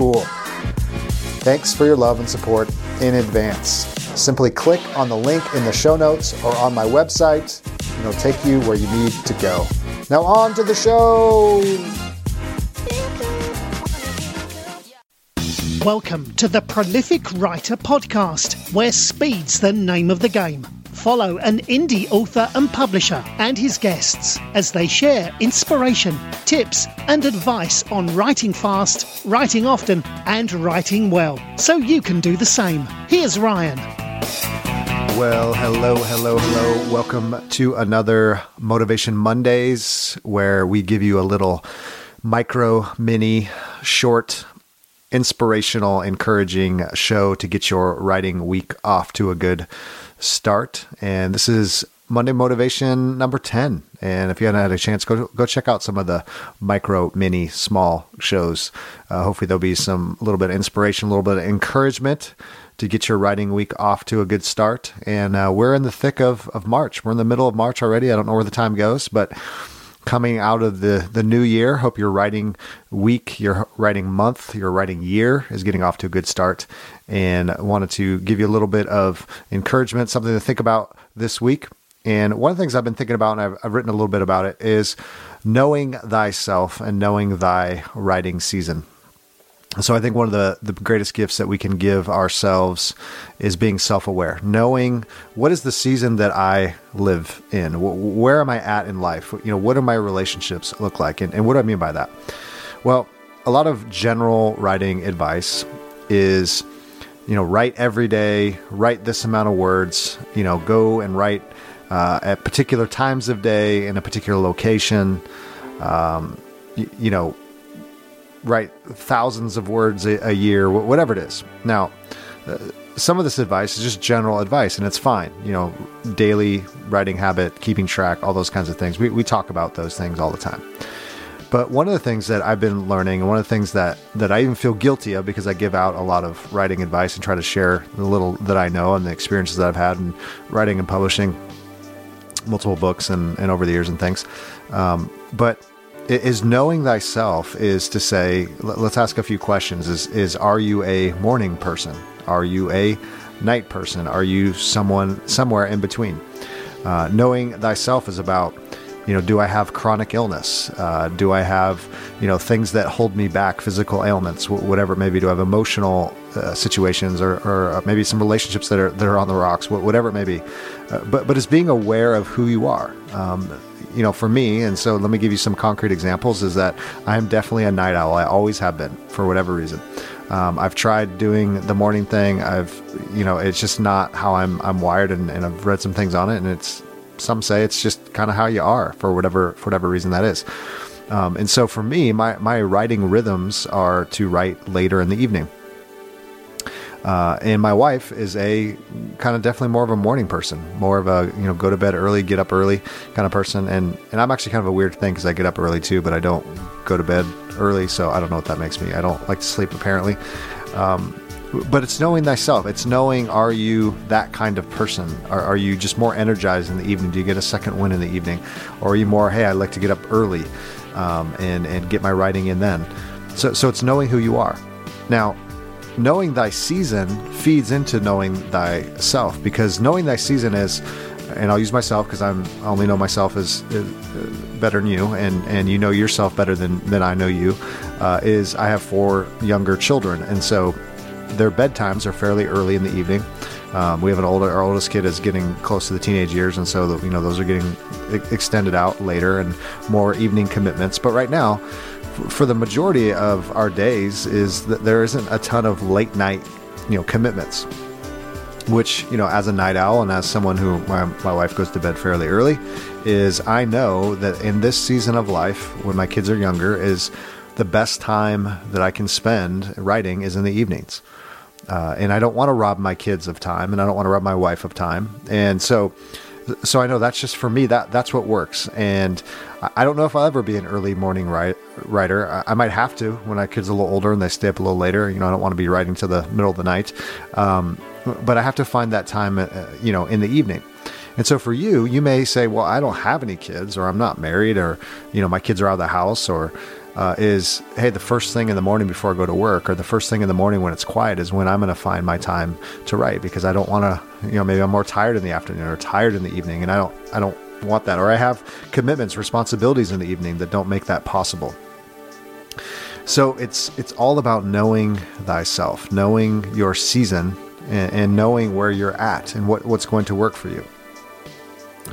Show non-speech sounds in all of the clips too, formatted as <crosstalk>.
cool. Thanks for your love and support in advance. Simply click on the link in the show notes or on my website, and it'll take you where you need to go. Now, on to the show. Welcome to the Prolific Writer Podcast, where speed's the name of the game. Follow an indie author and publisher and his guests as they share inspiration, tips, and advice on writing fast, writing often, and writing well, so you can do the same. Here's Ryan. Well, hello, hello, hello. Welcome to another Motivation Mondays where we give you a little micro, mini, short, inspirational, encouraging show to get your writing week off to a good start. And this is Monday Motivation number 10. And if you haven't had a chance, go go check out some of the micro, mini, small shows. Uh, hopefully, there'll be some little bit of inspiration, a little bit of encouragement to get your writing week off to a good start. And uh, we're in the thick of, of March. We're in the middle of March already. I don't know where the time goes, but coming out of the, the new year. Hope your writing week, your writing month, your writing year is getting off to a good start. And wanted to give you a little bit of encouragement, something to think about this week. And one of the things I've been thinking about, and I've, I've written a little bit about it, is knowing thyself and knowing thy writing season. So I think one of the, the greatest gifts that we can give ourselves is being self-aware, knowing what is the season that I live in, where am I at in life, you know, what do my relationships look like, and, and what do I mean by that? Well, a lot of general writing advice is, you know, write every day, write this amount of words, you know, go and write uh, at particular times of day in a particular location, um, you know write thousands of words a, a year, whatever it is. Now, uh, some of this advice is just general advice, and it's fine. You know, daily writing habit, keeping track, all those kinds of things. We, we talk about those things all the time. But one of the things that I've been learning, and one of the things that, that I even feel guilty of because I give out a lot of writing advice and try to share the little that I know and the experiences that I've had in writing and publishing multiple books and, and over the years and things. Um, but is knowing thyself is to say let's ask a few questions. Is is are you a morning person? Are you a night person? Are you someone somewhere in between? Uh, knowing thyself is about you know do i have chronic illness uh, do i have you know things that hold me back physical ailments whatever it may be do i have emotional uh, situations or, or, maybe some relationships that are that are on the rocks whatever it may be uh, but but it's being aware of who you are um, you know, for me, and so let me give you some concrete examples, is that I'm definitely a night owl. I always have been for whatever reason. Um, I've tried doing the morning thing. I've, you know, it's just not how I'm, I'm wired and, and I've read some things on it and it's, some say it's just kind of how you are for whatever, for whatever reason that is. Um, and so for me, my, my writing rhythms are to write later in the evening. Uh, and my wife is a kind of definitely more of a morning person, more of a you know go to bed early, get up early kind of person. And and I'm actually kind of a weird thing because I get up early too, but I don't go to bed early, so I don't know what that makes me. I don't like to sleep apparently. Um, but it's knowing thyself. It's knowing are you that kind of person? Are, are you just more energized in the evening? Do you get a second win in the evening? Or are you more, hey, I like to get up early um, and, and get my writing in then? So, so it's knowing who you are. Now, knowing thy season feeds into knowing thyself because knowing thy season is and I'll use myself because I'm I only know myself as, as, better than you, and and you know yourself better than than I know you. Uh, is I have four younger children, and so their bedtimes are fairly early in the evening. Um, we have an older, our oldest kid is getting close to the teenage years, and so the, you know those are getting extended out later and more evening commitments. But right now, for the majority of our days, is that there isn't a ton of late night, you know, commitments. Which you know, as a night owl and as someone who my, my wife goes to bed fairly early, is I know that in this season of life, when my kids are younger, is the best time that I can spend writing is in the evenings. Uh, and I don't want to rob my kids of time, and I don't want to rob my wife of time. And so, so I know that's just for me. That that's what works. And I don't know if I'll ever be an early morning write, writer. I, I, might have to when my kids are a little older and they stay up a little later. You know, I don't want to be writing to the middle of the night. Um, but I have to find that time, uh, you know, in the evening. And so for you, you may say, well, I don't have any kids, or I'm not married, or you know, my kids are out of the house, or uh, is hey, the first thing in the morning before I go to work, or the first thing in the morning when it's quiet, is when I'm going to find my time to write because I don't want to, you know, maybe I'm more tired in the afternoon or tired in the evening, and I don't, I don't want that, or I have commitments, responsibilities in the evening that don't make that possible. So it's it's all about knowing thyself, knowing your season, and, and knowing where you're at and what, what's going to work for you.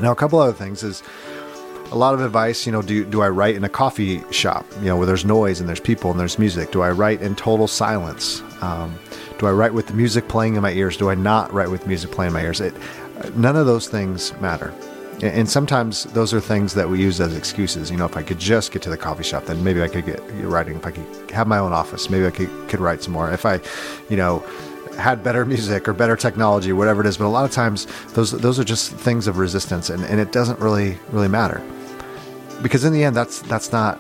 Now, a couple other things is a lot of advice, you know, do, do I write in a coffee shop, you know, where there's noise and there's people and there's music? Do I write in total silence? Um, do I write with the music playing in my ears? Do I not write with music playing in my ears? It, none of those things matter. And sometimes those are things that we use as excuses. You know, if I could just get to the coffee shop, then maybe I could get writing. If I could have my own office, maybe I could, could write some more. If I, you know, had better <laughs> music or better technology, whatever it is. But a lot of times, those those are just things of resistance, and, and it doesn't really really matter because in the end, that's that's not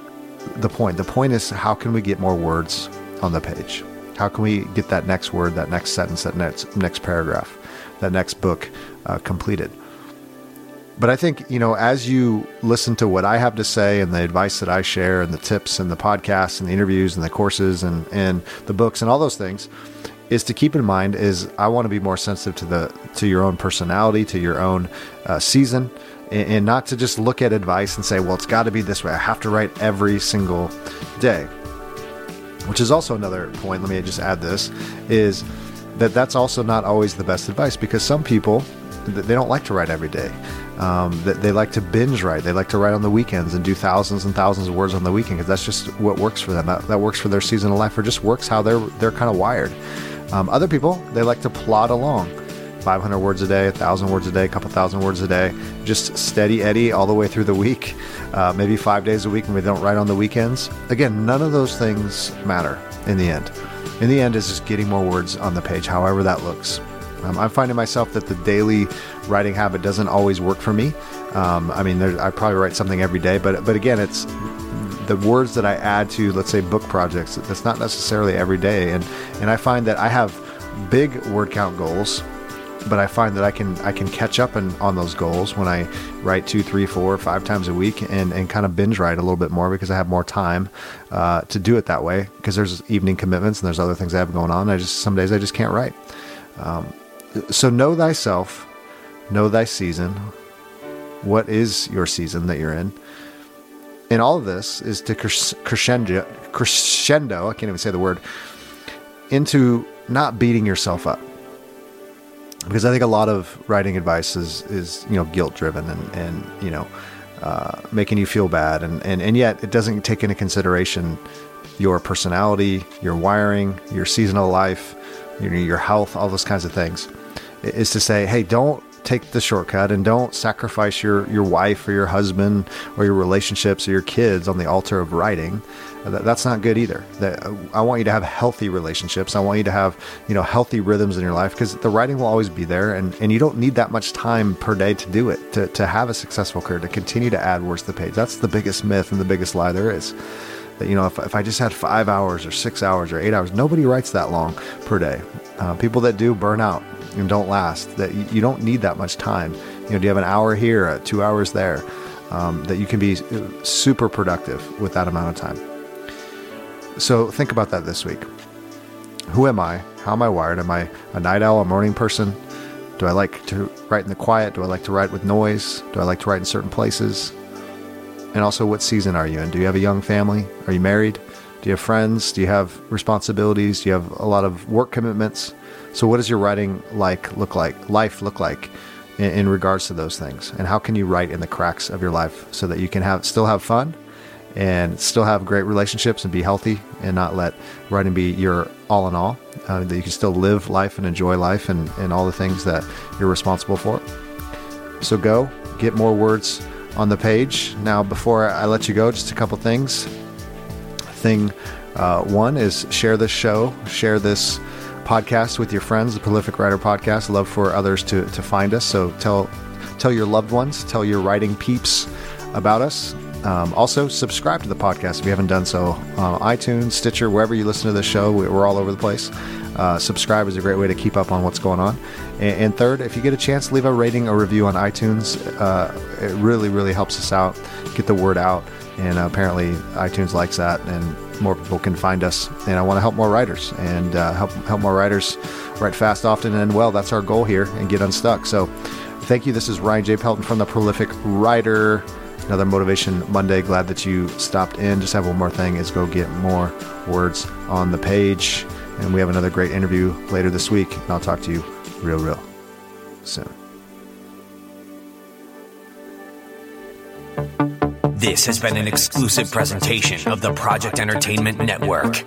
the point. The point is how can we get more words on the page? How can we get that next word, that next sentence, that next next paragraph, that next book uh, completed? But I think you know, as you listen to what I have to say and the advice that I share, and the tips and the podcasts and the interviews and the courses and and the books and all those things, is to keep in mind is I want to be more sensitive to the to your own personality, to your own uh, season, and, not to just look at advice and say, well, it's got to be this way. I have to write every single day. Which is also another point. Let me just add this: is that that's also not always the best advice because some people they don't like to write every day. Um, they, they, like to binge write. They like to write on the weekends and do thousands and thousands of words on the weekend because that's just what works for them. That, that works for their season of life, or just works how they're they're kind of wired. Um, other people, they like to plod along. 500 words a day, 1,000 words a day, a couple thousand words a day, just steady Eddie all the way through the week, uh, maybe five days a week, and we don't write on the weekends. Again, none of those things matter in the end. In the end, is just getting more words on the page, however that looks. Um, I'm finding myself that the daily writing habit doesn't always work for me. Um, I mean, I probably write something every day, but but again, it's the words that I add to, let's say, book projects. That's not necessarily every day, and and I find that I have big word count goals, but I find that I can I can catch up in, on those goals when I write two, three, four, five times a week, and and kind of binge write a little bit more because I have more time uh, to do it that way. Because there's evening commitments and there's other things I have going on. I just some days I just can't write. Um, so know thyself, know thy season. What is your season that you're in? And all of this is to crescendo, crescendo, I can't even say the word, into not beating yourself up. Because I think a lot of writing advice is, is you know, guilt driven and, and, you know, uh, making you feel bad. And, and, and yet it doesn't take into consideration your personality, your wiring, your seasonal life, your, your health, all those kinds of things. Is to say, hey, don't take the shortcut and don't sacrifice your, your wife or your husband or your relationships or your kids on the altar of writing. Uh, that, that's not good either. That, uh, I want you to have healthy relationships. I want you to have, you know, healthy rhythms in your life because the writing will always be there and, and you don't need that much time per day to do it, to, to have a successful career, to continue to add words to the page. That's the biggest myth and the biggest lie there is. That, you know, if, if I just had five hours or six hours or eight hours, nobody writes that long per day. Uh, people that do burn out and don't last, that you, don't need that much time. You know, do you have an hour here, uh, two hours there? Um, that you can be uh, super productive with that amount of time. So think about that this week. Who am I? How am I wired? Am I a night owl, a morning person? Do I like to write in the quiet? Do I like to write with noise? Do I like to write in certain places? And also, what season are you in? Do you have a young family? Are you married? Do you have friends? Do you have responsibilities? Do you have a lot of work commitments? So, what does your writing like look like? Life look like in, in regards to those things? And how can you write in the cracks of your life so that you can have still have fun and still have great relationships and be healthy and not let writing be your all in all? Uh, that you can still live life and enjoy life and, and all the things that you're responsible for. So, go get more words on the page. Now, before I let you go, just a couple things. Thing uh, one is share this show, share this podcast with your friends, the Prolific Writer Podcast. Love for others to, to find us. So tell tell your loved ones, tell your writing peeps about us. Um, also, subscribe to the podcast if you haven't done so. Uh, iTunes, Stitcher, wherever you listen to this show, we're all over the place. Uh, subscribe is a great way to keep up on what's going on. And, and third, if you get a chance, leave a rating or review on iTunes. Uh, it really, really helps us out, get the word out. And apparently, iTunes likes that, and more people can find us. And I want to help more writers and uh, help help more writers write fast, often, and well. That's our goal here, and get unstuck. So, thank you. This is Ryan J. Pelton from the Prolific Writer another Motivation Monday. Glad that you stopped in. Just have one more thing is go get more words on the page. And we have another great interview later this week. And I'll talk to you real, real soon. This has been an exclusive presentation of the Project Entertainment Network.